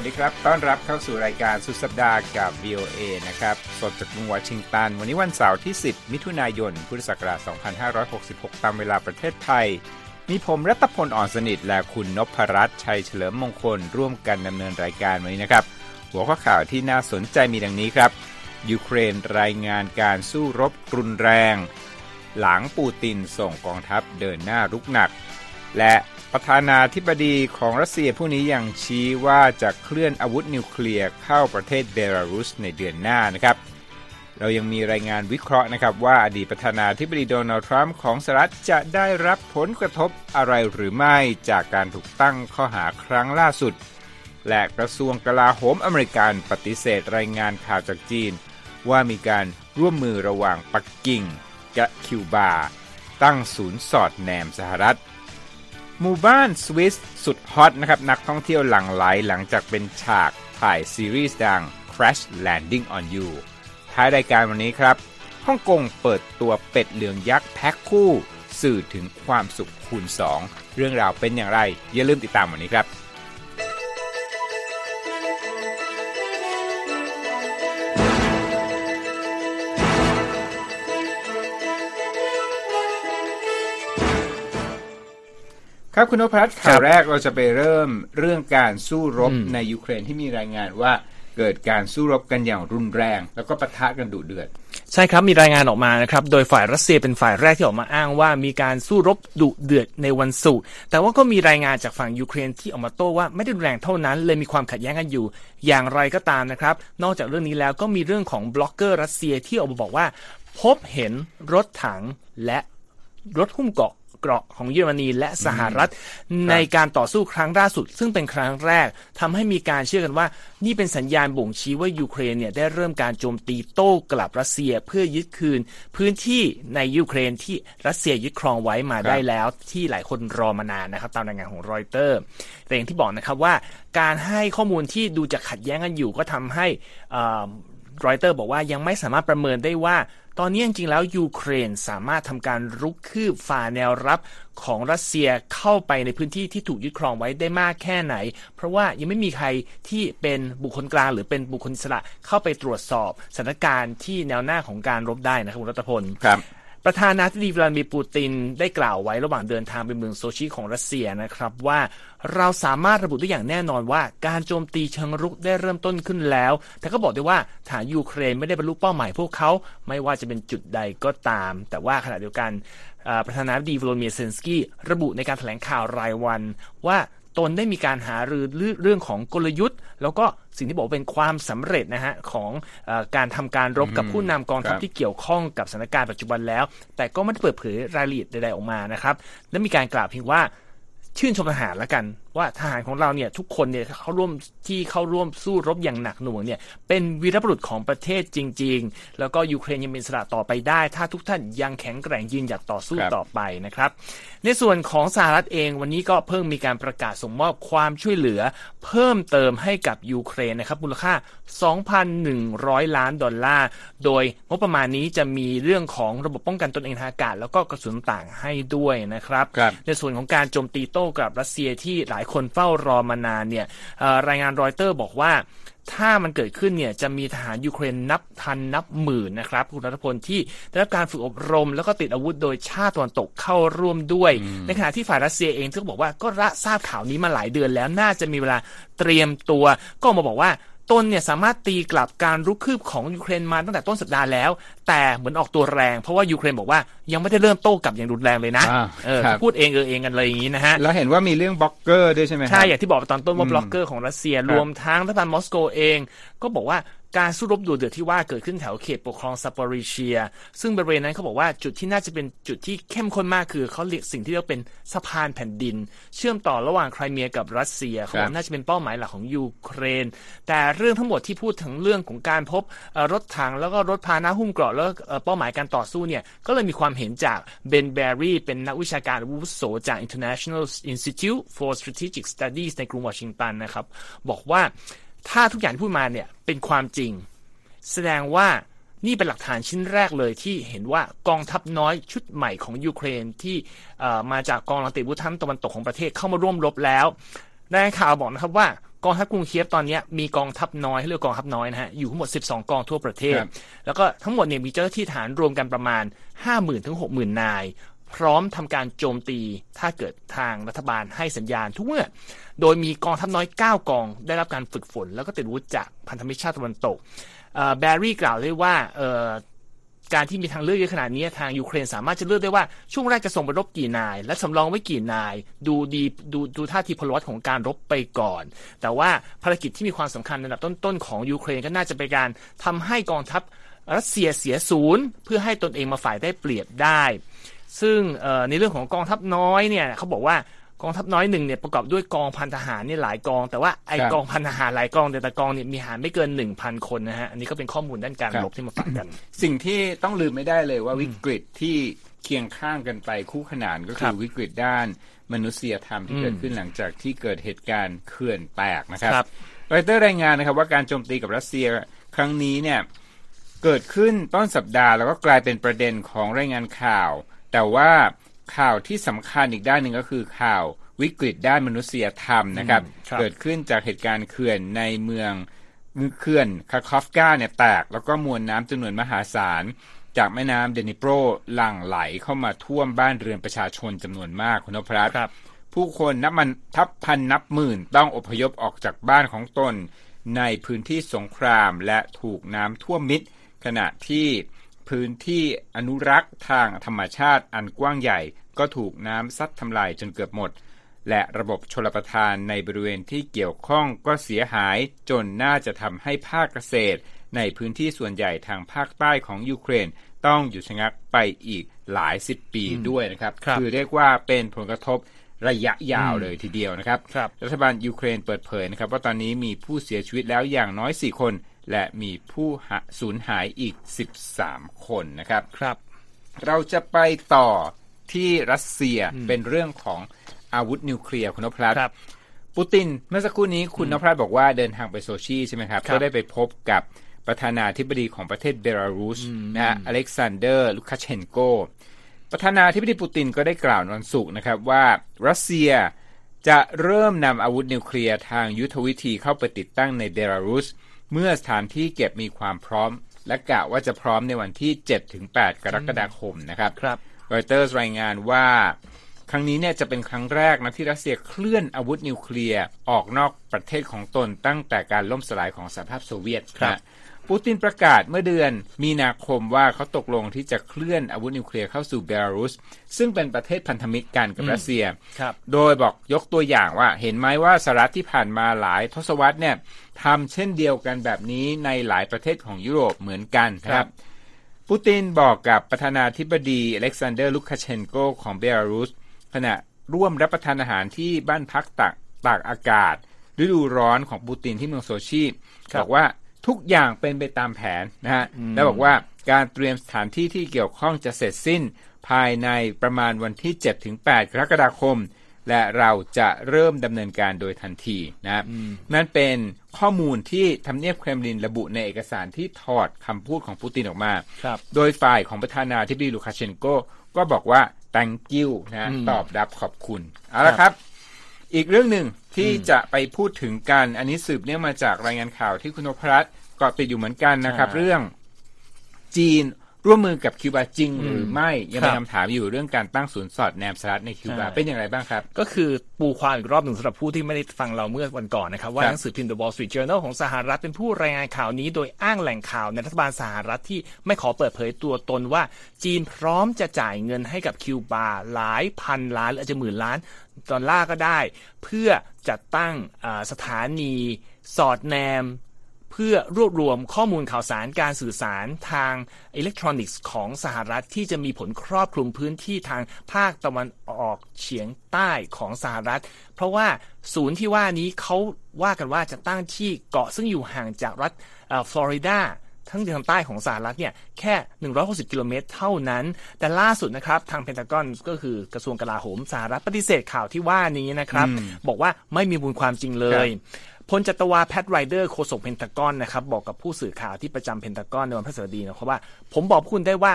สวัสดีครับ ต้อนรับเข้าสู่รายการสุดสัปดาห์กับ VOA นะครับ สดจากกรุงวอชิงตัน วันนี้วันเสาร์ที่ 10 มิถุนายน พุทธศักราช 2566 ตามเวลาประเทศไทย มีผมรัตพลอ่อนสนิท และคุณนพรัตน์ชัยเฉลิมมงคล ร่วมกันดำเนินรายการวันนี้นะครับ หัวข้อข่าวที่น่าสนใจมีดังนี้ครับ ยูเครนรายงานการสู้รบรุนแรง หลังปูตินส่งกองทัพเดินหน้ารุกหนัก และ ประธานาธิบดีของรัสเซียผู้นี้ยังชี้ว่าจะเคลื่อนอาวุธนิวเคลียร์เข้าประเทศเบลารุสในเดือนหน้านะครับ เรายังมีรายงานวิเคราะห์นะครับ ว่าอดีตประธานาธิบดีโดนัลด์ทรัมป์ของสหรัฐจะได้รับผลกระทบอะไรหรือไม่จากการถูกตั้งข้อหาครั้งล่าสุด และกระทรวงกลาโหมอเมริกันปฏิเสธรายงานข่าวจากจีน ว่ามีการร่วมมือระหว่างปักกิ่งกับคิวบา ตั้งศูนย์สอดแนมสหรัฐ หมู่บ้านสวิสสุดฮอตนะครับนักท่องเที่ยวหลั่งไหลหลังจากเป็นฉากถ่ายซีรีส์ดัง Crash Landing on You ท้ายรายการวันนี้ครับฮ่องกงเปิดตัวเป็ดเหลืองยักษ์แพ็คคู่ สื่อถึงความสุขคูณ 2 เรื่องราวเป็นอย่างไร อย่าลืมติดตามวันนี้ครับ ครับคุณนภัสข่าวแรกเราจะไปเริ่มเรื่องการสู้รบในยูเครนที่มีรายงานว่าเกิดการสู้รบกันอย่างรุนแรง แล้วก็ปะทะกันดุเดือด ใช่ครับมีรายงานออกมานะครับ โดยฝ่ายรัสเซียเป็นฝ่ายแรกที่ออกมาอ้างว่ามีการสู้รบดุเดือดในวันศุกร์แต่ว่าก็มีรายงานจากฝั่งยูเครนที่ออกมาโต้ว่าไม่ได้รุนแรงเท่านั้น เลยมีความขัดแย้งกันอยู่ อย่างไรก็ตามนะครับ นอกจากเรื่องนี้แล้วก็มีเรื่องของบล็อกเกอร์รัสเซียที่ออกมาบอกว่า พบเห็นรถถังและรถหุ้มเกาะ เกราะของเยอรมนีและสหรัฐในการต่อสู้ครั้งล่าสุด ซึ่งเป็นครั้งแรกทำให้มีการเชื่อกันว่า นี่เป็นสัญญาณบ่งชี้ว่ายูเครนเนี่ยได้เริ่มการโจมตีโต้กลับรัสเซียเพื่อยึดคืน พื้นที่ในยูเครนที่รัสเซียยึดครองไว้มาได้แล้ว ที่หลายคนรอมานานนะครับ ตามรายงานของรอยเตอร์ แต่อย่างที่บอกนะครับว่า การให้ข้อมูลที่ดูจะขัดแย้งกันอยู่ก็ทำให้ รอยเตอร์บอกว่ายังไม่สามารถประเมินได้ว่า ตอนนี้จริงๆแล้วยูเครนสามารถทำการรุกคืบฝ่าแนวรับของรัสเซียเข้าไปในพื้นที่ที่ถูกยึดครองไว้ได้มากแค่ไหน เพราะว่ายังไม่มีใครที่เป็นบุคคลกลางหรือเป็นบุคคลอิสระเข้าไปตรวจสอบสถานการณ์ที่แนวหน้าของการรบได้นะครับคุณรัตพลครับ ประธานาธิบดีวลาดิมีร์ปูตินได้กล่าวไว้ระหว่างเดินทางไปเมืองโซชิของรัสเซียนะครับว่าเราสามารถระบุได้อย่างแน่นอนว่า การโจมตีเชิงรุกได้เริ่มต้นขึ้นแล้ว แต่ก็บอกได้ว่าฐานยูเครนไม่ได้บรรลุเป้าหมายพวกเขาไม่ว่าจะเป็นจุดใดก็ตาม แต่ว่าขณะเดียวกันประธานาธิบดีวลาดิเมียร์เซนสกี้ระบุในการแถลงข่าวรายวันว่า ตนได้มีการหารือเรื่องของกลยุทธ์ แล้วก็สิ่งที่บอกเป็นความสำเร็จนะฮะของอการทำการรบกับผู้นำกองทัพที่เกี่ยวข้องกับสถานการณ์ปัจจุบันแล้ว แต่ก็ไม่ได้เปิดเผยรายละเอียดใดๆออกมานะครับ และมีการกล่าวเพียงว่าชื่นชมทหารแล้วกัน ว่าทหารของเราเนี่ยทุกคนเนี่ยเขาร่วมที่เข้าร่วมสู้รบอย่างหนักหน่วงเนี่ยเป็นวีรบุรุษของประเทศจริง ๆ แล้วก็ยูเครนยังเป็นสระต่อไปได้ ถ้าทุกท่านยังแข็งแกร่งยืนหยัดต่อสู้ต่อไปนะครับ ในส่วนของสหรัฐเองวันนี้ก็เพิ่งมีการประกาศส่งมอบความช่วยเหลือ เพิ่มเติมให้กับยูเครนนะครับมูลค่า 2,100 ล้านดอลลาร์ โดยงบประมาณนี้จะมีเรื่องของระบบป้องกันตนเองทางอากาศ แล้วก็กระสุนต่างให้ด้วยนะครับรบในส่วนของการโจมตีโต้กับรัสเซียที่หลายคนเฝ้ารอมานานเนี่ยรายงานรอยเตอร์บอกว่าถ้ามันเกิดขึ้นเนี่ยจะมีทหารยูเครนนับพันนับหมื่นนะครับคุณรัฐพลที่ได้รับการฝึกอบรม แล้วก็ติดอาวุธโดยชาติตะวันตกเข้าร่วมด้วย ในขณะที่ฝ่ายรัสเซียเองที่บอกว่าก็ทราบข่าวนี้มาหลายเดือนแล้วน่าจะมีเวลาเตรียมตัว ก็มาบอกว่า ตนเนี่ยสามารถตีกลับการรุกคืบของยูเครนมาตั้งแต่ต้นสัปดาห์แล้ว แต่เหมือนออกตัวแรง เพราะว่ายูเครนบอกว่ายังไม่ได้เริ่มโต้กลับอย่างรุนแรงเลยนะเออพูดเองเออเองกันเลยอย่างนี้นะฮะแล้วเห็นว่ามีเรื่องบล็อกเกอร์ด้วยใช่ไหมใช่อย่างที่บอกตอนต้นว่าบล็อกเกอร์ของรัสเซียรวมทั้งรัฐบาลมอสโกเอง ก็บอกว่า การสู้รบดูเดือดที่ว่าเกิดขึ้นแถวเขตปกครองซาปอริเชีย ซึ่งบริเวณนั้นเขาบอกว่าจุดที่น่าจะเป็นจุดที่เข้มข้นมากคือเขาเรียกสิ่งที่เรียกเป็นสะพานแผ่นดิน เชื่อมต่อระหว่างไครเมียกับรัสเซียเขาบอกน่าจะเป็นเป้าหมายหลักของยูเครน แต่เรื่องทั้งหมดที่พูดถึงเรื่องของการพบรถถังแล้วก็รถพาหนะหุ้มเกราะแล้วเป้าหมายการต่อสู้เนี่ยก็เลยมีความเห็นจากเบนแบรี่เป็นนักวิชาการอาวุโสจาก International Institute for Strategic Studies ในกรุงวอชิงตันนะครับบอกว่า ถ้าทุกอย่างที่พูดมาเนี่ยเป็นความจริง แสดงว่านี่เป็นหลักฐานชิ้นแรกเลยที่เห็นว่ากองทัพน้อยชุดใหม่ของยูเครนที่มาจากกองลังติบุทันตะวันตกของประเทศเข้ามาร่วมรบแล้วนายข่าวบอกนะครับว่ากองทัพกรุงเคียฟตอนนี้มีกองทัพน้อยเรียกกองทัพน้อยนะฮะอยู่ทั้งหมด 12 กองทั่วประเทศ แล้วก็ทั้งหมดเนี่ยมีเจ้าหน้าที่ฐานรวมกันประมาณ 50,000 ถึง 60,000 นาย พร้อมทำการโจมตีถ้าเกิดทางรัฐบาลให้สัญญาณทุกเมื่อ โดยมีกองทัพน้อย 9 กอง ได้รับการฝึกฝน แล้วก็ติดอาวุธจากพันธมิตรชาติตะวันตกแบร์รี่กล่าวได้ว่าการที่มีทางเลือกเยอะขนาดนี้ทางยูเครนสามารถจะเลือกได้ว่าช่วงแรกจะส่งไปรบกี่นาย และสำรองไว้กี่นาย ดูดีดูดูท่าทีพลวัตของการรบไปก่อน แต่ว่าภารกิจที่มีความสำคัญในระดับต้นๆของยูเครนก็น่าจะเป็นการทำให้กองทัพรัสเซียเสียศูนย์ เพื่อให้ตนเองมาฝ่ายได้เปรียบได้ ซึ่งในเรื่องของกองทัพน้อยเนี่ยเขาบอกว่ากองทัพน้อยหนึ่งเนี่ยประกอบด้วยกองพันทหารนี่หลายกอง แต่ว่าไอกองพันทหารหลายกองแต่ละกองเนี่ยมีทหารไม่เกินหนึ่งพันคนนะฮะอันนี้ก็เป็นข้อมูลด้านการรบที่มาฝากกัน สิ่งที่ต้องลืมไม่ได้เลยว่าวิกฤตที่เคียงข้างกันไปคู่ขนานก็คือวิกฤตด้านมนุษยธรรมที่เกิดขึ้นหลังจากที่เกิดเหตุการณ์เขื่อนแตกนะครับรอยเตอร์รายงานนะครับว่าการโจมตีกับรัสเซียครั้งนี้เนี่ยเกิดขึ้นต้นสัปดาห์แล้วก็กลายเป็นประเด็นของรายงานข่าว แต่ว่าข่าวที่สำคัญอีกด้านหนึ่งก็คือข่าววิกฤตด้านมนุษยธรรมนะครับรบเกิดขึ้นจากเหตุการณ์เขื่อนในเมืองเขื่อนคาคอฟกาเนี่ยแตก แล้วก็มวลน้ำจำนวนมหาศาล จากแม่น้ำเดนิโปรหลั่งไหลเข้ามาท่วมบ้านเรือนประชาชนจำนวนมากคุณนพรัตน์ผู้คนนับมันทับพันนับหมื่นต้องอพยพออกจากบ้านของตน ในพื้นที่สงครามและถูกน้ำท่วมมิดขณะที่ พื้นที่อนุรักษ์ทางธรรมชาติอันกว้างใหญ่ ก็ถูกน้ำซัดทำลายจนเกือบหมด และระบบชลประทานในบริเวณที่เกี่ยวข้องก็เสียหายจนน่าจะทำให้ภาคเกษตร ในพื้นที่ส่วนใหญ่ทางภาคใต้ของยูเครนต้องอยู่ชะงักไปอีกหลายสิบปีด้วยนะครับรบคือเรียกว่าเป็นผลกระทบระยะยาวเลยทีเดียวนะครับรบรัฐบาลยูเครนเปิดเผยนะครับว่าตอนนี้มีผู้เสียชีวิตแล้วอย่างน้อย 4 คน และมีผู้สูญหายอีก 13 คนนะครับครับ เราจะไปต่อที่รัสเซียเป็นเรื่องของอาวุธนิวเคลียร์คุณนพรัตน์ปูตินเมื่อสักครู่นี้คุณนพรัตน์บอกว่าเดินทางไปโซชีใช่ไหมครับก็ได้ไปพบกับประธานาธิบดีของประเทศเบลารุสนะฮะอเล็กซานเดอร์ ลูคาเชนโก ประธานาธิบดีปูตินก็ได้กล่าววันศุกร์นะครับว่ารัสเซียจะเริ่มนำอาวุธนิวเคลียร์ทางยุทธวิธีเข้าไปติดตั้งในเบลารุสเมื่อสถานที่เก็บมีความพร้อม และกะว่าจะพร้อมในวันที่ 7-8 กรกฎาคมนะครับครับรอยเตอร์รายงานว่า ครั้งนี้เนี่ยจะเป็นครั้งแรกนะที่รัสเซียเคลื่อนอาวุธนิวเคลียร์ออกนอกประเทศของตนตั้งแต่การล่มสลายของสหภาพโซเวียตครับ ปูตินประกาศเมื่อเดือนมีนาคมว่าเขาตกลงที่จะเคลื่อนอาวุธนิวเคลียร์เข้าสู่เบลารุส ซึ่งเป็นประเทศพันธมิตรกันกับรัสเซีย โดยบอกยกตัวอย่างว่าเห็นไหมว่าสหรัฐที่ผ่านมาหลายทศวรรษเนี่ยทำเช่นเดียวกันแบบนี้ในหลายประเทศของยุโรปเหมือนกันครับ ปูตินบอกกับประธานาธิบดีอเล็กซานเดอร์ลูคาเชนโกของเบลารุสขณะร่วมรับประทานอาหารที่บ้านพักตากตากอากาศ ฤดูร้อนของปูตินที่เมืองโซชีบอกว่า ทุกอย่างเป็นไปตามแผนนะฮะและบอกว่าการเตรียมสถานที่ที่เกี่ยวข้องจะเสร็จสิ้นภายในประมาณวันที่ 7-8 กรกฎาคม และเราจะเริ่มดำเนินการโดยทันทีนะนั่นเป็นข้อมูลที่ทำเนียบเครมลินระบุในเอกสารที่ถอดคำพูดของปูตินออกมา โดยฝ่ายของประธานาธิบดีลูคาเชนโกก็บอกว่า thank you นะตอบรับขอบคุณ เอาละครับ อีกเรื่องหนึ่ง ที่จะไปพูดถึงกัน อันนี้สืบเนื่องมาจากรายงานข่าวที่คุณนพรัตน์ก็ติดอยู่เหมือนกันนะครับ เรื่องจีน ร่วมมือกับคิวบาจริงหรือไม่ยังมีคำถามอยู่เรื่องการตั้งศูนย์สอดแนมสหรัฐในคิวบาเป็นอย่างไรบ้างครับ ก็คือปูความอีกรอบหนึ่งสำหรับผู้ที่ไม่ได้ฟังเราเมื่อวันก่อนนะครับ ว่าหนังสือพิมพ์ The Wall Street Journal ของสหรัฐเป็นผู้รายงานข่าวนี้โดยอ้างแหล่งข่าวในรัฐบาลสหรัฐที่ไม่ขอเปิดเผยตัวตนว่า จีนพร้อมจะจ่ายเงินให้กับคิวบาหลายพันล้านหรืออาจจะหมื่นล้านดอลลาร์ก็ได้ เพื่อจัดตั้งสถานีสอดแนม เพื่อรวบรวมข้อมูลข่าวสารการสื่อสารทางอิเล็กทรอนิกส์ของสหรัฐที่จะมีผลครอบคลุมพื้นที่ทางภาคตะวันออกเฉียงใต้ของสหรัฐ เพราะว่าศูนย์ที่ว่านี้เขาว่ากันว่าจะตั้งที่เกาะซึ่งอยู่ห่างจากรัฐฟลอริดาทั้งทางใต้ของสหรัฐเนี่ยแค่ 160 กิโลเมตรเท่านั้น แต่ล่าสุดนะครับ ทางเพนทากอนก็คือกระทรวงกลาโหมสหรัฐปฏิเสธข่าวที่ว่านี้นะครับ บอกว่าไม่มีมูลความจริงเลย พลจัตวาแพทไรเดอร์โฆษกเพนทากอนนะครับบอกกับผู้สื่อข่าวที่ประจำเพนทากอนในวันพฤหัสบดีนะครับว่า ผมบอกคุณได้ว่า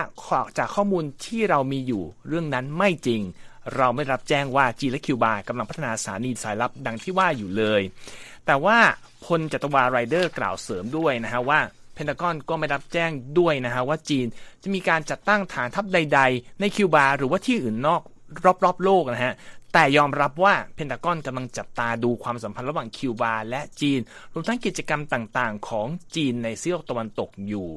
จากข้อมูลที่เรามีอยู่เรื่องนั้นไม่จริง เราไม่รับแจ้งว่าจีนและคิวบากำลังพัฒนาสถานีสายลับดังที่ว่าอยู่เลย แต่ว่าพลจัตวาไรเดอร์กล่าวเสริมด้วยนะฮะว่าเพนทากอนก็ไม่รับแจ้งด้วยนะฮะว่าจีนจะมีการจัดตั้งฐานทัพใด ๆ ในคิวบาหรือว่าที่อื่นนอก รอบๆโลกนะฮะ แต่ยอมรับว่าเพนทากอนกำลังจับตาดูความสัมพันธ์ระหว่างคิวบาและจีน รวมทั้งกิจกรรมต่างๆ ของจีนในซีกโลกตะวันตกอยู่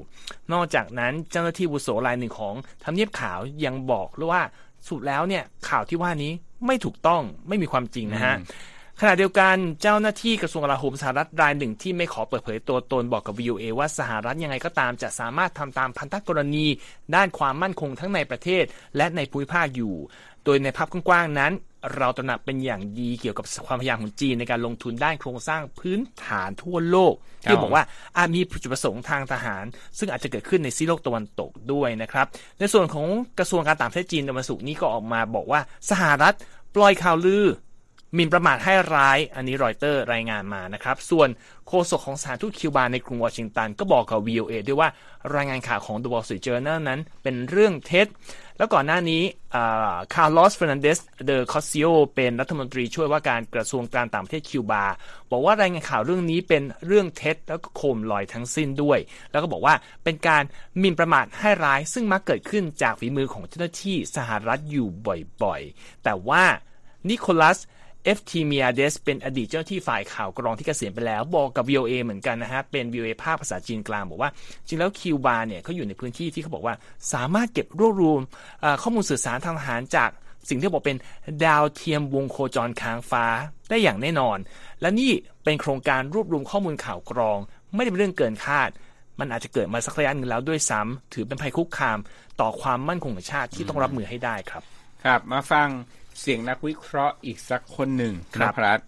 นอกจากนั้นเจ้าหน้าที่วุโสรายหนึ่งของทำเนียบขาวยังบอกด้วยว่าสุดแล้วเนี่ยข่าวที่ว่านี้ไม่ถูกต้องไม่มีความจริงนะฮะขณะเดียวกันเจ้าหน้าที่กระทรวงกลาโหมสหรัฐรายหนึ่งที่ไม่ขอเปิดเผยตัวตนบอกกับ VOA ว่าสหรัฐยังไงก็ตามจะสามารถทำตามพันธกรณี ด้านความมั่นคงทั้งในประเทศและในภูมิภาคอยู่ โดยในภาพกว้างๆนั้น เราตระหนักเป็นอย่างดีเกี่ยวกับความพยายามของจีนในการลงทุนด้านโครงสร้างพื้นฐานทั่วโลก ที่บอกว่าอาจมีจุดประสงค์ทางทหาร ซึ่งอาจจะเกิดขึ้นในซีโลกตะวันตกด้วยนะครับ ในส่วนของกระทรวงการต่างประเทศจีนในวันศุกร์นี้ก็ออกมาบอกว่าสหรัฐปล่อยข่าวลือ หมิ่นประมาทให้ร้าย อันนี้รอยเตอร์รายงานมานะครับ ส่วนโฆษกของสถานทูตคิวบาในกรุงวอชิงตัน ก็บอกกับ VOA ด้วยว่ารายงานข่าวของ The Wall Street Journal นั้นเป็นเรื่องเท็จ แล้วก่อนหน้านี้คาร์ลอสเฟอร์นันเดซ เดอคอสซิโอเป็นรัฐมนตรีช่วยว่าการกระทรวงการต่างประเทศคิวบา บอกว่ารายงานข่าวเรื่องนี้เป็นเรื่องเท็จ แล้วก็โคมลอยทั้งสิ้นด้วย แล้วก็บอกว่าเป็นการหมิ่นประมาทให้ร้ายซึ่งมักเกิดขึ้นจากฝีมือของเจ้าหน้าที่สหรัฐอยู่บ่อยๆ แต่ว่านิโคลัส เอฟทีมีอาเดสเป็นอดีตเจ้าหน้าที่ฝ่ายข่าวกรองที่เกษียณไปแล้ว บอกกับ VOA เหมือนกันนะฮะ เป็น VOA ภาคภาษาจีนกลางบอกว่า จริงแล้วคิวบาเนี่ยเขาอยู่ในพื้นที่ที่เขาบอกว่า สามารถเก็บรวบรวมข้อมูลสื่อสารทางทหารจากสิ่งที่บอกเป็นดาวเทียมวงโคจรค้างฟ้าได้อย่างแน่นอน และนี่เป็นโครงการรวบรวมข้อมูลข่าวกรอง ไม่ได้เป็นเรื่องเกินคาด มันอาจจะเกิดมาสักระยะหนึ่งแล้วด้วยซ้ำถือเป็นภัยคุกคาม ต่อความมั่นคงของชาติที่ต้องรับมือให้ได้ครับ ครับ มาฟัง เสียงนักวิเคราะห์อีกสักคนหนึ่งนะครับ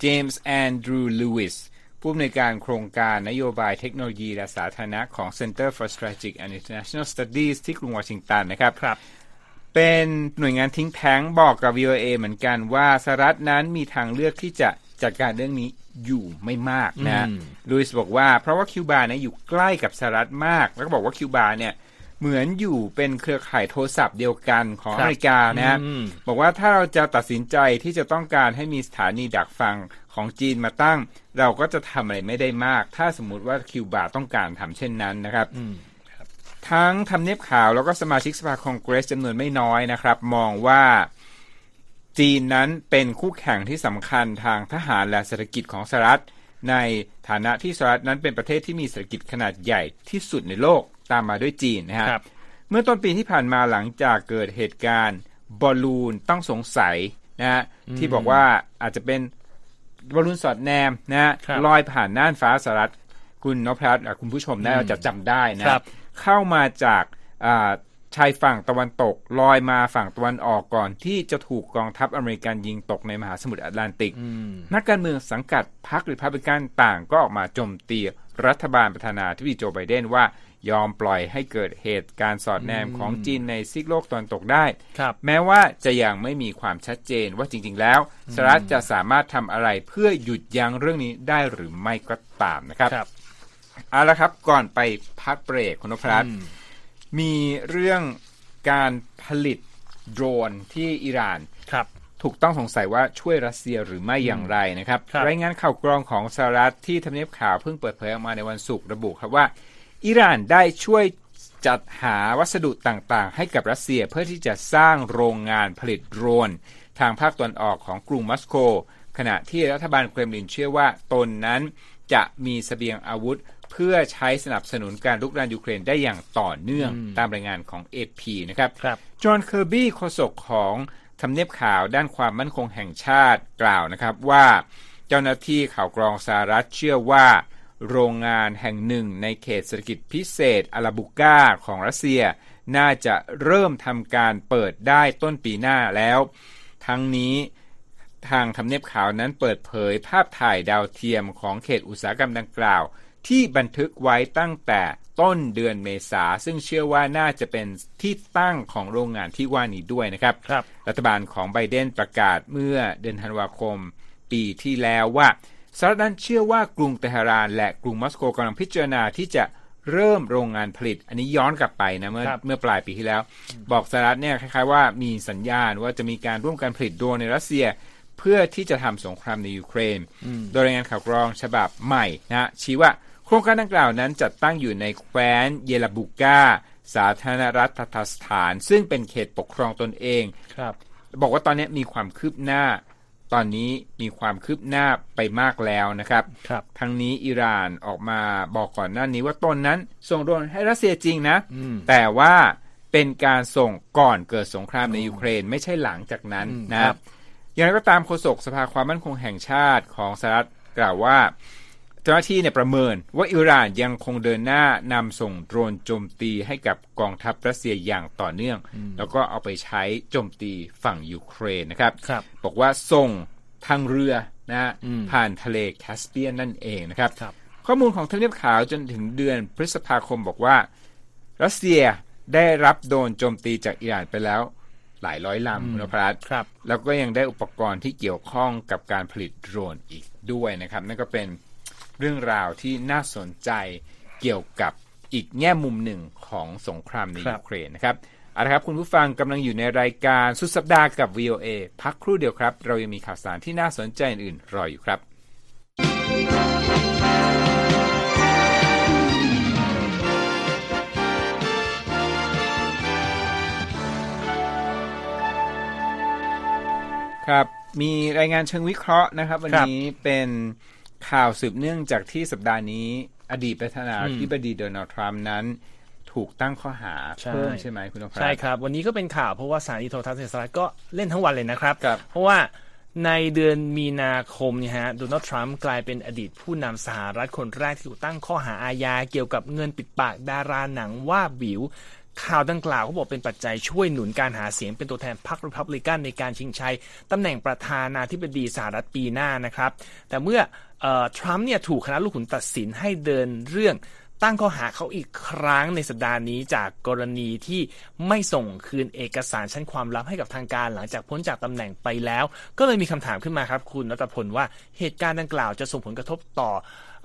เจมส์แอนดรูว์ลูวิสผู้อำนวยการโครงการนโยบายเทคโนโลยีและสาธารณะของ Center for Strategic and International Studies ที่กรุงวอชิงตันนะครับครับ เป็นหน่วยงานทิ้งแท้งบอกกับ VOA เหมือนกันว่าสหรัฐนั้นมีทางเลือกที่จะจัดการเรื่องนี้อยู่ไม่มากนะลูอิสบอกว่าเพราะว่าคิวบาเนี่ยอยู่ใกล้กับสหรัฐมาก แล้วก็บอกว่าคิวบาเนี่ย เหมือนอยู่เป็นเครือข่ายโทรศัพท์เดียวกันของอเมริกานะฮะบอกว่าถ้าเราจะตัดสินใจที่จะต้องการให้มีสถานีดักฟังของจีนมาตั้ง เราก็จะทำอะไรไม่ได้มาก ถ้าสมมุติว่าคิวบาต้องการทำเช่นนั้นนะครับทั้งทำเนียบข่าวแล้วก็สมาชิกสภาคองเกรสจำนวนไม่น้อยนะครับ มองว่าจีนนั้นเป็นคู่แข่งที่สำคัญทางทหารและเศรษฐกิจของสหรัฐ ในฐานะที่สหรัฐนั้นเป็นประเทศที่มีเศรษฐกิจขนาดใหญ่ที่สุดในโลก ตามมาด้วยจีนนะฮะเมื่อต้นปีที่ผ่านมาหลังจากเกิดเหตุการณ์บอลลูนต้องสงสัยนะฮะที่บอกว่าอาจจะเป็นบอลลูนสอดแนมนะฮะลอยผ่านน่านฟ้าสหรัฐคุณนพรัตน์คุณผู้ชมน่าจะจำได้นะเข้ามาจากชายฝั่งตะวันตกลอยมาฝั่งตะวันออกก่อนที่จะถูกกองทัพอเมริกันยิงตกในมหาสมุทรแอตแลนติก นักการเมืองสังกัดพรรคริพับลิกันต่างก็ออกมาโจมตีรัฐบาลประธานาธิบดีโจไบเดนว่า ยอมปล่อยให้เกิดเหตุการณ์สอดแนมของจีนในซีกโลกตอนตกได้ แม้ว่าจะยังไม่มีความชัดเจนว่าจริง ๆ แล้วสหรัฐจะสามารถทำอะไรเพื่อหยุดยั้งเรื่องนี้ได้หรือไม่ก็ตามนะครับรบเอาละครับก่อนไปพักเบรกคุณนพมีเรื่องการผลิตโดรนที่อิหร่านครับถูกต้องสงสัยว่าช่วยรัสเซียหรือไม่อย่างไรนะครับรรายงานข่าวกรองของสหรัฐที่ทำเนียบข่าวเพิ่งเปิดเผยออกมาในวันศุกร์ระบุครับว่า อิหร่านได้ช่วยจัดหาวัสดุต่างๆ ให้กับรัสเซียเพื่อที่จะสร้างโรงงานผลิตโดรน ทางภาคตะวันออกของกรุงมอสโก ขณะที่รัฐบาลเครมลินเชื่อว่าตนนั้นจะมีเสบียงอาวุธเพื่อใช้สนับสนุนการลุกรานยูเครนได้อย่างต่อเนื่องตามรายงานของ AP นะครับรบจอห์นเคอร์บี้โฆษกของทำเนียบขาวด้านความมั่นคงแห่งชาติกล่าวนะครับว่า เจ้าหน้าที่ข่าวกรองสหรัฐเชื่อว่า โรงงานแห่งหนึ่งในเขตเศรษฐกิจพิเศษอาราบุก้าของรัสเซีย น่าจะเริ่มทำการเปิดได้ต้นปีหน้าแล้ว ทั้งนี้ทางทำเนียบข่าวนั้นเปิดเผยภาพถ่ายดาวเทียมของเขตอุตสาหกรรมดังกล่าว ที่บันทึกไว้ตั้งแต่ต้นเดือนเมษาซึ่งเชื่อว่าน่าจะเป็นที่ตั้งของโรงงานที่ว่านี้ด้วยนะครับรบรัฐบาลของไบเดนประกาศเมื่อเดือนธันวาคม ปีที่แล้วว่า สหรัฐนั้นเชื่อว่ากรุงเตหะรานและกรุงมอสโกกำลังพิจารณาที่จะเริ่มโรงงานผลิต อันนี้ย้อนกลับไปนะเมื่อเมื่อปลายปีที่แล้ว บอกสหรัฐเนี่ยคล้ายๆว่ามีสัญญาณว่าจะมีการร่วมการผลิตโดรนในรัสเซีย เพื่อที่จะทำสงครามในยูเครน โดยรายงานข่าวกรองฉบับใหม่นะชี้ว่าโครงการดังกล่าวนั้นจัดตั้งอยู่ในแคว้นเยลาบุกาสาธารณรัฐทัตสถาน ซึ่งเป็นเขตปกครองตนเองครับบอกว่าตอนนี้มีความคืบหน้า ตอนนี้มีความคืบหน้าไปมากแล้วนะครับครับทั้งนี้อิหร่านออกมาบอกก่อนหน้านี้ว่าตนนั้นส่งโดรนให้รัสเซียจริงนะอืมแต่ว่าเป็นการส่งก่อนเกิดสงครามในยูเครนไม่ใช่หลังจากนั้นอืมนะครับอย่างไรก็ตามโฆษกสภาความมั่นคงแห่งชาติของสหรัฐกล่าวว่า เจ้าหน้าที่เนี่ยประเมินว่าอิหร่านยังคงเดินหน้านำส่งโดรนโจมตีให้กับกองทัพรัสเซียอย่างต่อเนื่อง แล้วก็เอาไปใช้โจมตีฝั่งยูเครนนะครับครับบอกว่าส่งทางเรือนะฮะอืมผ่านทะเลแคสเปียนนั่นเองนะครับครับข้อมูลของทำเนียบขาวจนถึงเดือนพฤษภาคมบอกว่า รัสเซียได้รับโดนโจมตีจากอิหร่านไปแล้วหลายร้อยลำคุณนพรัตน์ครับ แล้วก็ยังได้อุปกรณ์ที่เกี่ยวข้องกับการผลิตโดรนอีกด้วยนะครับ นั่นก็เป็น เรื่องราวที่น่าสนใจเกี่ยวกับอีกแง่มุมหนึ่งของสงครามในครับยูเครนนะครับเอาละครับคุณผู้ฟังกำลังอยู่ในรายการสุดสัปดาห์กับ VOA พักครู่เดียวครับ เรายังมีข่าวสารที่น่าสนใจอื่นๆรออยู่ครับครับ มีรายงานเชิงวิเคราะห์นะครับ วันครับนี้เป็น ข่าวสืบเนื่องจากที่สัปดาห์นี้ อดีตประธานาธิบดีโดนัลด์ทรัมป์นั้น ถูกตั้งข้อหาใช่เพิ่มใช่ไหมคุณนพรัตน์ใช่ครับ วันนี้ก็เป็นข่าวเพราะว่าสถานีโทรทัศน์สหรัฐก็เล่นทั้งวันเลยนะครับครับ เพราะว่าในเดือนมีนาคมเนี่ยฮะโดนัลด์ทรัมป์กลายเป็นอดีตผู้นำสหรัฐคนแรกที่ถูกตั้งข้อหาอาญาเกี่ยวกับเงินปิดปากดาราหนังว่าบิวข่าวดังกล่าวเขาบอกเป็นปัจจัยช่วยหนุนการหาเสียงเป็นตัวแทนพรรครีพับลิกันในการชิงชัยตำแหน่งประธานาธิบดีสหรัฐปีหน้านะครับ แต่เมื่อเอ่อ ทรัมป์เนี่ยถูกคณะลูกขุนตัดสินให้เดินเรื่องตั้งข้อหาเขาอีกครั้งในสัปดาห์นี้จากกรณีที่ไม่ส่งคืนเอกสารชั้นความลับให้กับทางการหลังจากพ้นจากตำแหน่งไปแล้ว ก็เลยมีคำถามขึ้นมาครับคุณรัตพลว่าเหตุการณ์ดังกล่าวจะส่งผลกระทบต่อ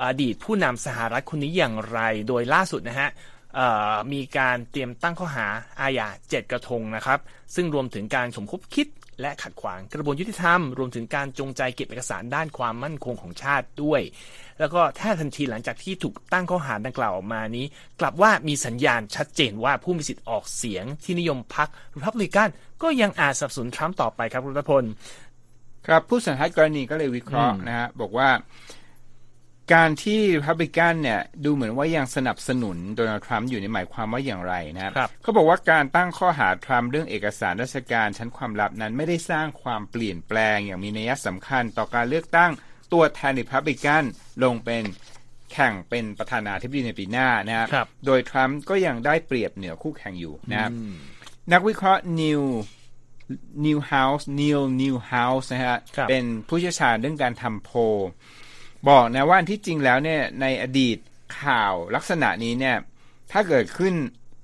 อดีตผู้นำสหรัฐคนนี้อย่างไร โดยล่าสุดนะฮะมีการเตรียมตั้งข้อหาอาญาเจ็ดกระทงนะครับ ซึ่งรวมถึงการสมคบคิด และขัดขวางกระบวนยุติธรรม รวมถึงการจงใจเก็บเอกสารด้านความมั่นคงของชาติด้วย แล้วก็แท้ทันทีหลังจากที่ถูกตั้งข้อหาดังกล่าวออกมานี้ กลับว่ามีสัญญาณชัดเจนว่าผู้มีสิทธิ์ออกเสียงที่นิยมพรรครีพับลิกันก็ยังอาจสับสนทรัมป์ต่อไปครับคุณรัฐพลครับผู้สันทัดกรณีก็เลยวิเคราะห์นะฮะบอกว่า การที่พับลิกันเนี่ยดูเหมือนว่ายังสนับสนุนโดนัลด์ทรัมป์อยู่ในหมายความว่าอย่างไรนะครับครับเขาบอกว่าการตั้งข้อหาทรัมป์เรื่องเอกสารราชการชั้นความลับนั้นไม่ได้สร้างความเปลี่ยนแปลงอย่างมีนัยสำคัญต่อการเลือกตั้งตัวแทนริพับลิกันลงเป็นแข่งเป็นประธานาธิบดีในปีหน้านะครับครับ โดยทรัมป์ก็ยังได้เปรียบเหนือคู่แข่งอยู่นะครับนักวิเคราะห์นิวนิวเฮาส์นิวนิวเฮาส์นะฮะครับเป็นผู้เชี่ยวชาญเรื่องการทำโพล บอกนะว่าที่จริงแล้วเนี่ยในอดีตข่าวลักษณะนี้เนี่ย ถ้าเกิดขึ้น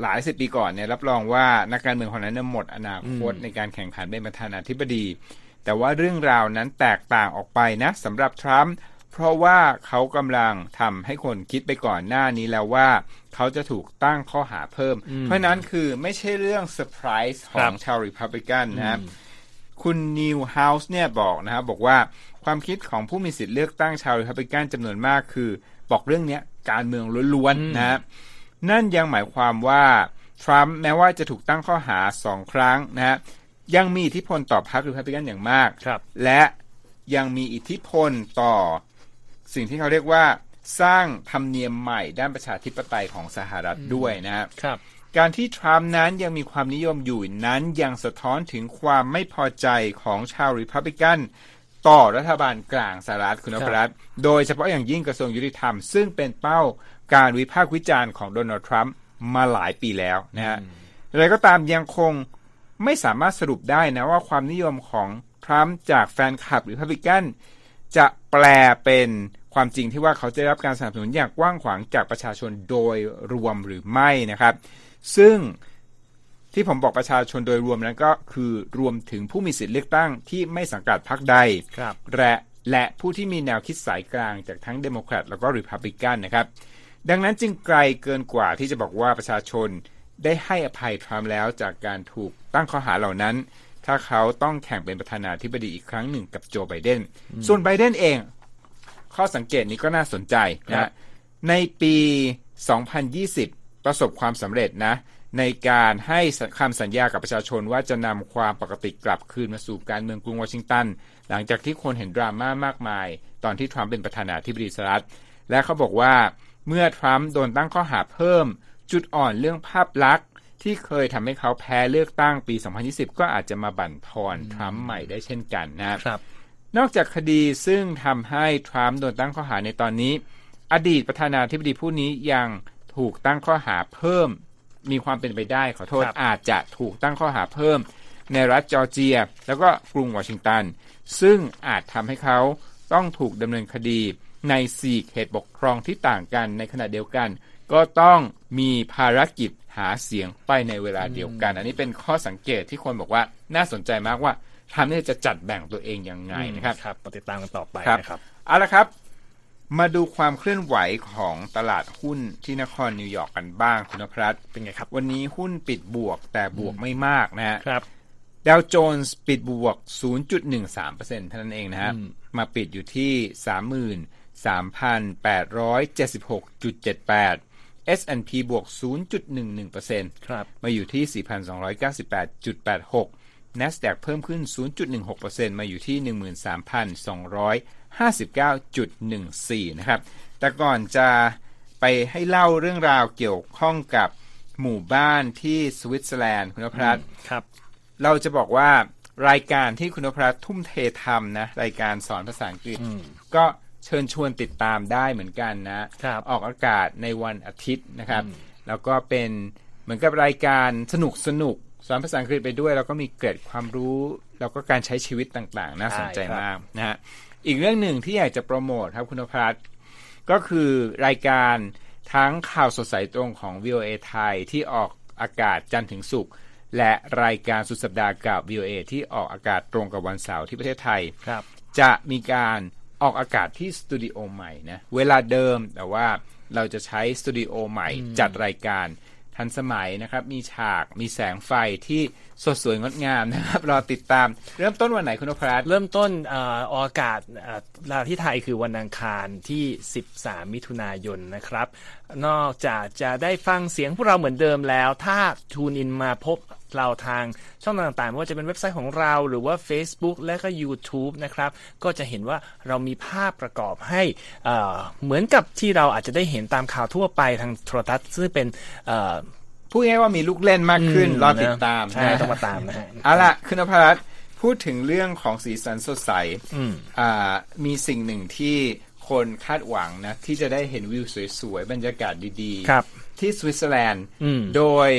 หลายสิบปีก่อนเนี่ยรับรองว่านักการเมืองคนนั้นหมดอนาคตในการแข่งขันเป็นประธานาธิบดี แต่ว่าเรื่องราวนั้นแตกต่างออกไปนะสำหรับทรัมป์เพราะว่าเขากำลังทำให้คนคิดไปก่อนหน้านี้แล้วว่าเขาจะถูกตั้งข้อหาเพิ่ม เพราะนั้นคือไม่ใช่เรื่องเซอร์ไพรส์ของชาวริพับลิกันนะครับคุณนิวเฮาส์เนี่ยบอกนะครับบอกว่า ความคิดของผู้มีสิทธิ์เลือกตั้งชาวริพับลิกันจำนวนมากคือ บอกเรื่องเนี้ยการเมืองล้วนๆนะครับนั่นยังหมายความว่าทรัมป์แม้ว่าจะถูกตั้งข้อหาสองครั้งนะฮะยังมีอิทธิพลต่อพรรคริพับลิกันอย่างมากครับและยังมีอิทธิพลต่อ สิ่งที่เขาเรียกว่า สร้างธรรมเนียมใหม่ด้านประชาธิปไตยของสหรัฐด้วยนะครับครับการที่ทรัมป์นั้นยังมีความนิยมอยู่นั้นยังสะท้อนถึงความไม่พอใจของชาวริพับลิกัน ต่อรัฐบาลกลางสหรัฐคุณนพรัตน์โดยเฉพาะอย่างยิ่งกระทรวงยุติธรรม ซึ่งเป็นเป้าการวิพากษ์วิจารณ์ของโดนัลด์ทรัมป์มาหลายปีแล้วนะฮะอะไรก็ตามยังคงไม่สามารถสรุปได้นะว่าความนิยมของทรัมป์จากแฟนคลับริพับลิกันจะแปลเป็นความจริงที่ว่าเขาจะได้รับการสนับสนุนอย่างกว้างขวางจากประชาชนโดยรวมหรือไม่นะครับ ซึ่ง ที่ผมบอกประชาชนโดยรวมนั้นก็คือรวมถึงผู้มีสิทธิ์เลือกตั้งที่ไม่สังกัดพรรคใดครับและและผู้ที่มีแนวคิดสายกลางจากทั้งเดโมแครตแล้วก็ริพับลิกันนะครับ ดังนั้นจึงไกลเกินกว่าที่จะบอกว่าประชาชนได้ให้อภัยทรัมป์แล้วจากการถูกตั้งข้อหาเหล่านั้น ถ้าเขาต้องแข่งเป็นประธานาธิบดีอีกครั้งหนึ่งกับโจไบเดน ส่วนไบเดนเอง ข้อสังเกตนี้ก็น่าสนใจครันะบในปี 2020 ประสบความสำเร็จนะ ในการให้คำสัญญากับประชาชนว่าจะนำความปกติกลับคืนมาสู่การเมืองกรุงวอชิงตัน หลังจากที่คนเห็นดราม่ามากมาย ตอนที่ทรัมป์เป็นประธานาธิบดีสหรัฐ และเขาบอกว่าเมื่อทรัมป์โดนตั้งข้อหาเพิ่ม จุดอ่อนเรื่องภาพลักษณ์ ที่เคยทำให้เขาแพ้เลือกตั้งปี 2020 ก็อาจจะมาบั่นทอนทรัมป์ใหม่ได้เช่นกันนะครับ นอกจากคดีซึ่งทำให้ทรัมป์โดนตั้งข้อหาในตอนนี้ อดีตประธานาธิบดีผู้นี้ยังถูกตั้งข้อหาเพิ่ม มีความเป็นไปได้ขอโทษครับอาจจะถูกตั้งข้อหาเพิ่ม ในรัฐจอร์เจีย แล้วก็กรุงวอชิงตัน ซึ่งอาจทำให้เขาต้องถูกดำเนินคดีในสี่เขตปกครองที่ต่างกันในขณะเดียวกัน ก็ต้องมีภารกิจหาเสียงไปในเวลาเดียวกัน อันนี้เป็นข้อสังเกตที่คนบอกว่าน่าสนใจมากว่าทำเนี่ยจะจัดแบ่งตัวเองยังไงนะครับครับมาติดตามกันต่อไปครับนะครับเอาละครับ มาดูความเคลื่อนไหวของตลาดหุ้นที่นครนิวยอร์กกันบ้างคุณนภัสเป็นไงครับ วันนี้หุ้นปิดบวกแต่บวกไม่มากนะฮะครับดาวโจนส์ปิดบวก 0.13%เท่านั้นเองนะฮะมาปิดอยู่ที่ 33,876.78 S&P บวก 0.11%ครับมาอยู่ที่ 4,298.86 NASDAQ เพิ่มขึ้น 0.16%มาอยู่ที่ 13,259.14 นะครับ แต่ก่อนจะไปให้เล่าเรื่องราวเกี่ยวข้องกับหมู่บ้านที่สวิตเซอร์แลนด์คุณพรัตน์ครับ เราจะบอกว่ารายการที่คุณพรัตน์ทุ่มเททำนะ รายการสอนภาษาอังกฤษ ก็เชิญชวนติดตามได้เหมือนกันนะครับออกอากาศในวันอาทิตย์นะครับ แล้วก็เป็นเหมือนกับรายการสนุกสนุกสอนภาษาอังกฤษไปด้วย แล้วก็มีเกร็ดความรู้ แล้วก็การใช้ชีวิตต่างๆ น่าสนใจใช่ครับมากนะฮะ อีกเรื่องหนึ่งที่อยากจะโปรโมทครับคุณพรัตน์ก็คือรายการทั้งข่าวสดใสตรงของ VOA ไทยที่ออกอากาศจันทร์ถึงศุกร์และรายการสุดสัปดาห์กับ VOA ที่ออกอากาศตรงกับวันเสาร์ที่ประเทศไทยครับ จะมีการออกอากาศที่สตูดิโอใหม่นะเวลาเดิมแต่ว่าเราจะใช้สตูดิโอใหม่จัดรายการ ทันสมัยนะครับ มีฉากมีแสงไฟที่สดสวยงดงามนะครับรอติดตามเริ่มต้นวันไหนคุณนพรัตน์เริ่มต้นออออกากาศเอ่อเวลาที่ไทยคือวันอังคารที่ 13 มิถุนายนนะครับ นอกจากจะได้ฟังเสียงพวกเราเหมือนเดิมแล้ว ถ้าทูนอินมาพบ เราทางช่องทางต่างๆไม่ว่าจะเป็นเว็บไซต์ของเราหรือว่า Facebook และก็ YouTube นะครับก็จะเห็นว่าเรามีภาพประกอบให้เอ่อเหมือนกับที่เราอาจจะได้เห็นตามข่าวทั่วไปทางโทรทัศน์ซึ่งเป็นเอ่อพูดง่ายๆว่ามีลูกเล่นมากขึ้นรอติดตามใช่นะต้องมาตามนะฮะเอาละคุณนพรัตน์พูดถึงเรื่องของสีสันสดใสอืมอ่ามีสิ่งหนึ่งที่คนคาดหวังนะที่จะได้เห็นวิวสวยๆ บรรยากาศดีๆครับที่สวิตเซอร์แลนด์อืมโดย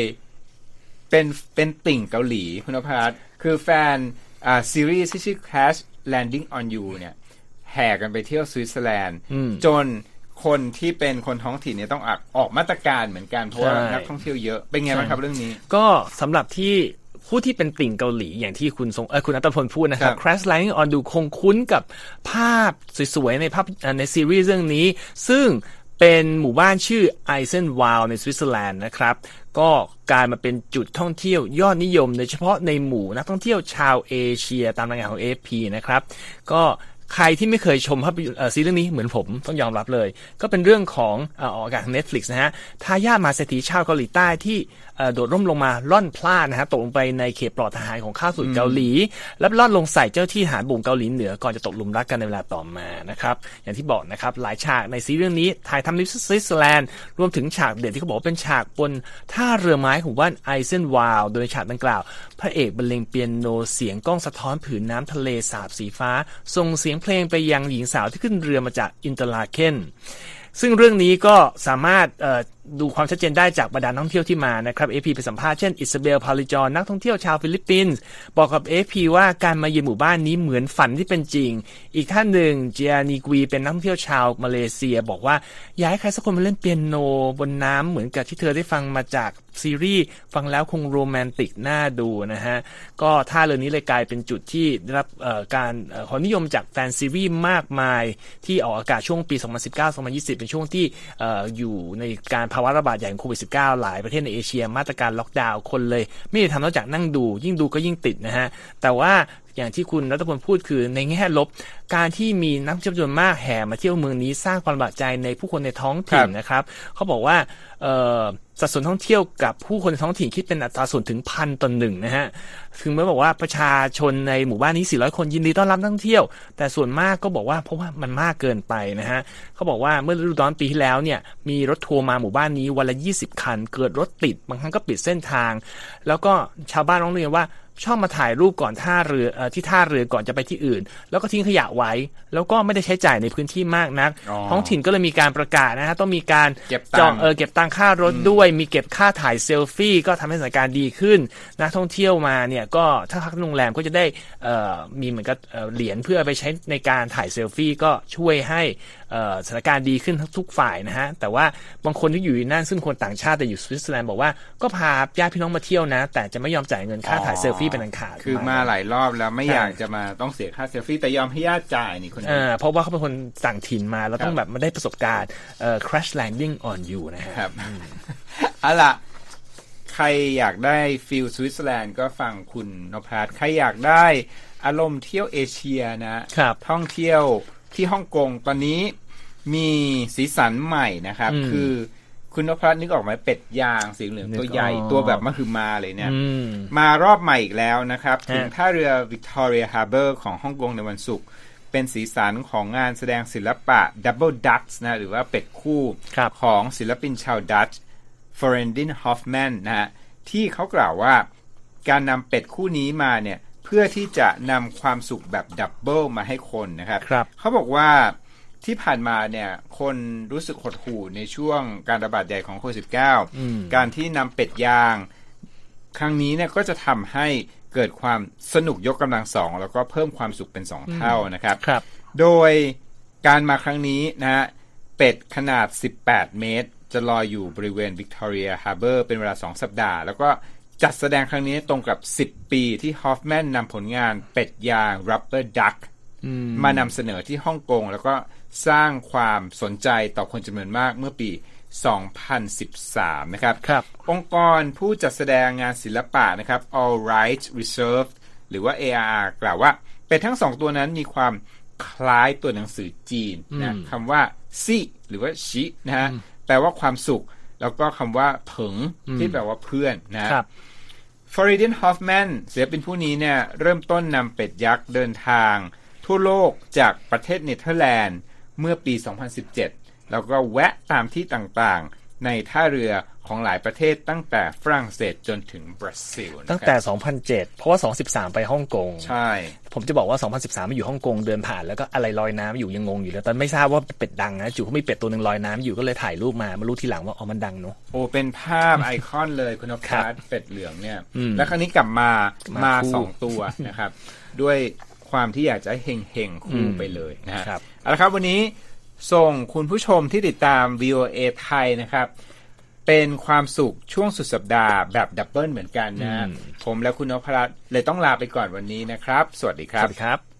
เป็นเป็นติ่งเกาหลีคุณพรัตน์คือแฟนอ่าซีรีส์ที่ชื่อ Crash Landing on You เนี่ยแห่กันไปเที่ยวสวิตเซอร์แลนด์อืมจนคนที่เป็นคนท้องถิ่นเนี่ยต้องออกออกมาตรการเหมือนกัน เพราะว่าใช่นักท่องเที่ยวเยอะ เป็นไงบ้างครับเรื่องนี้ ก็สำหรับที่ผู้ที่เป็นติ่งเกาหลีอย่างที่คุณทรงเออคุณอัตพลพูดนะครับครับ Crash Landing on ดูคงคุ้นกับภาพสวยๆ ในภาพเอ่อในซีรีส์เรื่องนี้ ซึ่ง เป็นหมู่บ้านชื่อไอเซนวาลในสวิตเซอร์แลนด์นะครับ ก็กลายมาเป็นจุดท่องเที่ยวยอดนิยมโดยเฉพาะในหมู่นักท่องเที่ยวชาวเอเชียตามรายงานของ AFP นะครับ ก็ใครที่ไม่เคยชมภาพยนตร์เอ่อซีรีส์เรื่องนี้เหมือนผมต้องยอมรับเลย ก็เป็นเรื่องของออกอากาศทาง Netflix นะฮะทายาทมหาเศรษฐีชาวเกาหลีใต้ที่ โดดร่มลงมาร่อนพลาดนะฮะตกลงไปในเขตปลอดทหารของข้าศึกเกาหลี แล้วร่อนลงใส่เจ้าหน้าที่ทหารของเกาหลีเหนือก่อนจะตกหลุมรักกันในเวลาต่อมานะครับอย่างที่บอกนะครับหลายฉากในซีรีส์เรื่องนี้ถ่ายทำในสวิตเซอร์แลนด์รวมถึงฉากเด่นที่เขาบอกว่าเป็นฉากบนท่าเรือไม้ของบ้านไอเซนวาลโดยฉากดังกล่าว พระเอกบรรเลงเปียโนเสียงก้องสะท้อนผืนน้ำทะเลสาบสีฟ้าส่งเสียงเพลงไปยังหญิงสาวที่ขึ้นเรือมาจากอินเตอร์ลาเคนซึ่งเรื่องนี้ก็สามารถเอ่อ ดูความชัดเจนได้จากบรรดานักท่องเที่ยวที่มานะครับ AP ไปสัมภาษณ์เช่นอิสเบลพาลิจอนนักท่องเที่ยวชาวฟิลิปปินส์บอกกับ AP ว่าการมาเยือนหมู่บ้านนี้เหมือนฝันที่เป็นจริง อีกท่านหนึ่งเจียนีกวีเป็นนักท่องเที่ยวชาวมาเลเซีย บอกว่าอยากให้ใครสักคนมาเล่นเปียโนบนน้ำเหมือนกับที่เธอได้ฟังมาจากซีรีส์ฟังแล้วคงโรแมนติกน่าดูนะฮะ ก็ท่าเรือนี้เลยกลายเป็นจุดที่ได้รับการเอ่อความนิยมจากแฟนซีรีส์มากมาย ที่ออกอากาศช่วงปี 2019-2020 เป็นช่วงที่อออยู่ในการภาวะระบาดใหญ่ของโควิด -19 หลายประเทศในเอเชียมาตรการล็อกดาวน์คนเลย ไม่ได้ทำนอกจากนั่งดู ยิ่งดูก็ยิ่งติดนะฮะ แต่ว่าอย่างที่คุณรัตพลพูดคือในแง่ลบ การที่มีนักท่องเที่ยวจำนวนมากแห่มาเที่ยวเมืองนี้สร้างความบาดใจในผู้คนในท้องถิ่นนะครับ เขาบอกว่า สัดส่วนท่องเที่ยวกับผู้คนในท้องถิ่นคิดเป็นอัตราส่วนถึงพันต่อหนึ่งนะฮะถึงแม้บอกว่าประชาชนในหมู่บ้านนี้ 400 คนยินดีต้อนรับนักท่องเที่ยว แต่ส่วนมากก็บอกว่าเพราะว่ามันมากเกินไปนะฮะเขาบอกว่าเมื่อฤดูร้อนปีที่แล้วเนี่ยมีรถทัวร์มาหมู่บ้านนี้วันละ 20 คัน เกิดรถติดบางครั้งก็ปิดเส้นทาง แล้วก็ชาวบ้านร้องเรียนว่าชอบมาถ่ายรูปก่อนท่าเรืออที่ท่าเรือก่อนจะไปที่อื่น แล้วก็ทิ้งขยะไว้ แล้วก็ไม่ได้ใช้จ่ายในพื้นที่มากนัก ท้องถิ่นก็เลยมีการประกาศนะฮะต้องมีการจองเออเก็บตังค่ารถด้วยมีเก็บค่าถ่ายเซลฟี่ก็ทำให้สถานการณ์ดีขึ้นนักท่องเที่ยวมาเนี่ยก็ถ้าพักโรงแรมก็จะได้มีเหมือนกับเหรียญเพื่อไปใช้ในการถ่ายเซลฟี่ก็ช่วยให้สถานการณ์ดีขึ้นทุกฝ่ายนะฮะแต่ว่าบางคนที่อยู่นั่นซึ่งคนต่างชาติแต่อยู่สวิตเซอร์แลนด์บอกว่าก็พาญาติพี่น้องมาเที่ยวนะ แต่จะไม่ยอมจ่ายเงินค่าถ่ายเซลฟี่เป็นอันขาดคือมาหลายรอบแล้วไม่อยากจะมาต้องเสียค่าเซลฟี่แต่ยอมให้ญาติจ่ายนี่คนนี้เพราะว่าเขาเป็นคนต่างถิ่นมาแล้วต้องแบบมาได้ประสบการณ์ crash landing on you นะครับ เอาล่ะใครอยากได้ feel สวิตเซอร์แลนด์ก็ฟังคุณนภัสใครอยากได้อารมณ์เที่ยวเอเชียนะครับท่องเที่ยวที่ฮ่องกงตอนนี้มีสีสันใหม่นะครับ คือคุณนภัสนึกออกไหมเป็ดยางสีเหลืองตัวใหญ่ตัวแบบมหึมาเลยเนี่ยมารอบใหม่อีกแล้วนะครับ ถึงท่าเรือวิกตอเรียฮาร์เบอร์ของฮ่องกงในวันศุกร์เป็นสีสันของงานแสดงศิลปะ Double Ducks นะหรือว่าเป็ดคู่ของศิลปินชาวดัตช์ ฟลอเรนไทน์ฮอฟแมนนะฮะที่เขากล่าวว่าการนำเป็ดคู่นี้มาเนี่ยเพื่อที่จะนำความสุขแบบ double มาให้คนนะครับรบเขาบอกว่าที่ผ่านมาเนี่ยคนรู้สึกหดหู่ในช่วงการระบาดใหญ่ของโควิดสิการที่นำเป็ดยาง ครั้งนี้เนี่ยก็จะทำให้เกิดความสนุกยกกำลังสองแล้วก็เพิ่มความสุขเป็นสองเท่านะครับรบโดยการมาครั้งนี้นะฮะเป็ดขนาด 18 เมตร จะลอยอยู่บริเวณวิกตอเรียฮาร์เบอร์เป็นเวลา 2 สัปดาห์ แล้วก็จัดแสดงครั้งนี้ตรงกับ 10 ปีที่ฮอฟแมนนำผลงานเป็ดยาง Rubber Duck มานำเสนอที่ฮ่องกง แล้วก็สร้างความสนใจต่อคนจำนวนมากเมื่อปี 2013 นะครับรบองค์กรผู้จัดแสดงงานศิลปะนะครับ All Rights Reserved หรือว่า ARR กล่าวว่าเป็ดทั้งสองตัวนั้นมีความคล้ายตัวหนังสือจีนนะคำว่าซิหรือว่าชินะฮะ แปลว่าความสุข แล้วก็คำว่าเผิงที่แปลว่าเพื่อนนะฟลอเรนไทน์ฮอฟแมนศิลปินผู้นี้เนี่ยเริ่มต้นนำเป็ดยักษ์เดินทาง ทั่วโลกจากประเทศเนเธอร์แลนด์เมื่อปี 2017 แล้วก็แวะตามที่ต่างๆ ในท่าเรือของหลายประเทศตั้งแต่ฝรั่งเศสจนถึงบราซิลตั้งแต่ 2007 เพราะว่า 2013 ไปฮ่องกงใช่ ผมจะบอกว่า 2013มาอยู่ฮ่องกงเดินผ่านแล้วก็อะไรลอยน้ำอยู่ยังงงอยู่แล้วแต่ไม่ทราบว่าเป็ดดังนะจู่เขามีเป็ดตัวหนึ่งลอยน้ำอยู่ก็เลยถ่ายรูปมามารู้ทีหลังว่าอ๋อมันดังเนาะโอ้เป็นภาพไอคอนเลยคุณนพรัตเป็ดเหลืองเนี่ย แล้วครั้งนี้กลับมามาสองตัวนะครับ ด้วยความที่อยากจะเฮงเฮงคู่ไปเลยนะครับเอาละครับวันนี้ ส่งคุณผู้ชมที่ติดตาม VOA ไทยนะครับ เป็นความสุขช่วงสุดสัปดาห์แบบดับเบิลเหมือนกันนะ ผมและคุณนพรัตน์เลยต้องลาไปก่อนวันนี้นะครับ สวัสดีครับสวัสดีครับ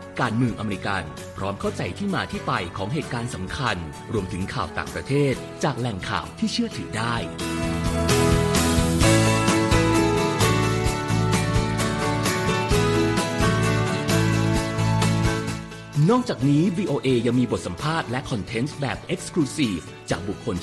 การเมืองอเมริกัน พร้อมเข้าใจที่มาที่ไปของเหตุการณ์สำคัญ รวมถึงข่าวต่างประเทศ จากแหล่งข่าวที่เชื่อถือได้ นอกจากนี้ VOA ยังมีบทสัมภาษณ์และคอนเทนต์แบบ Exclusive จากบุคคลที่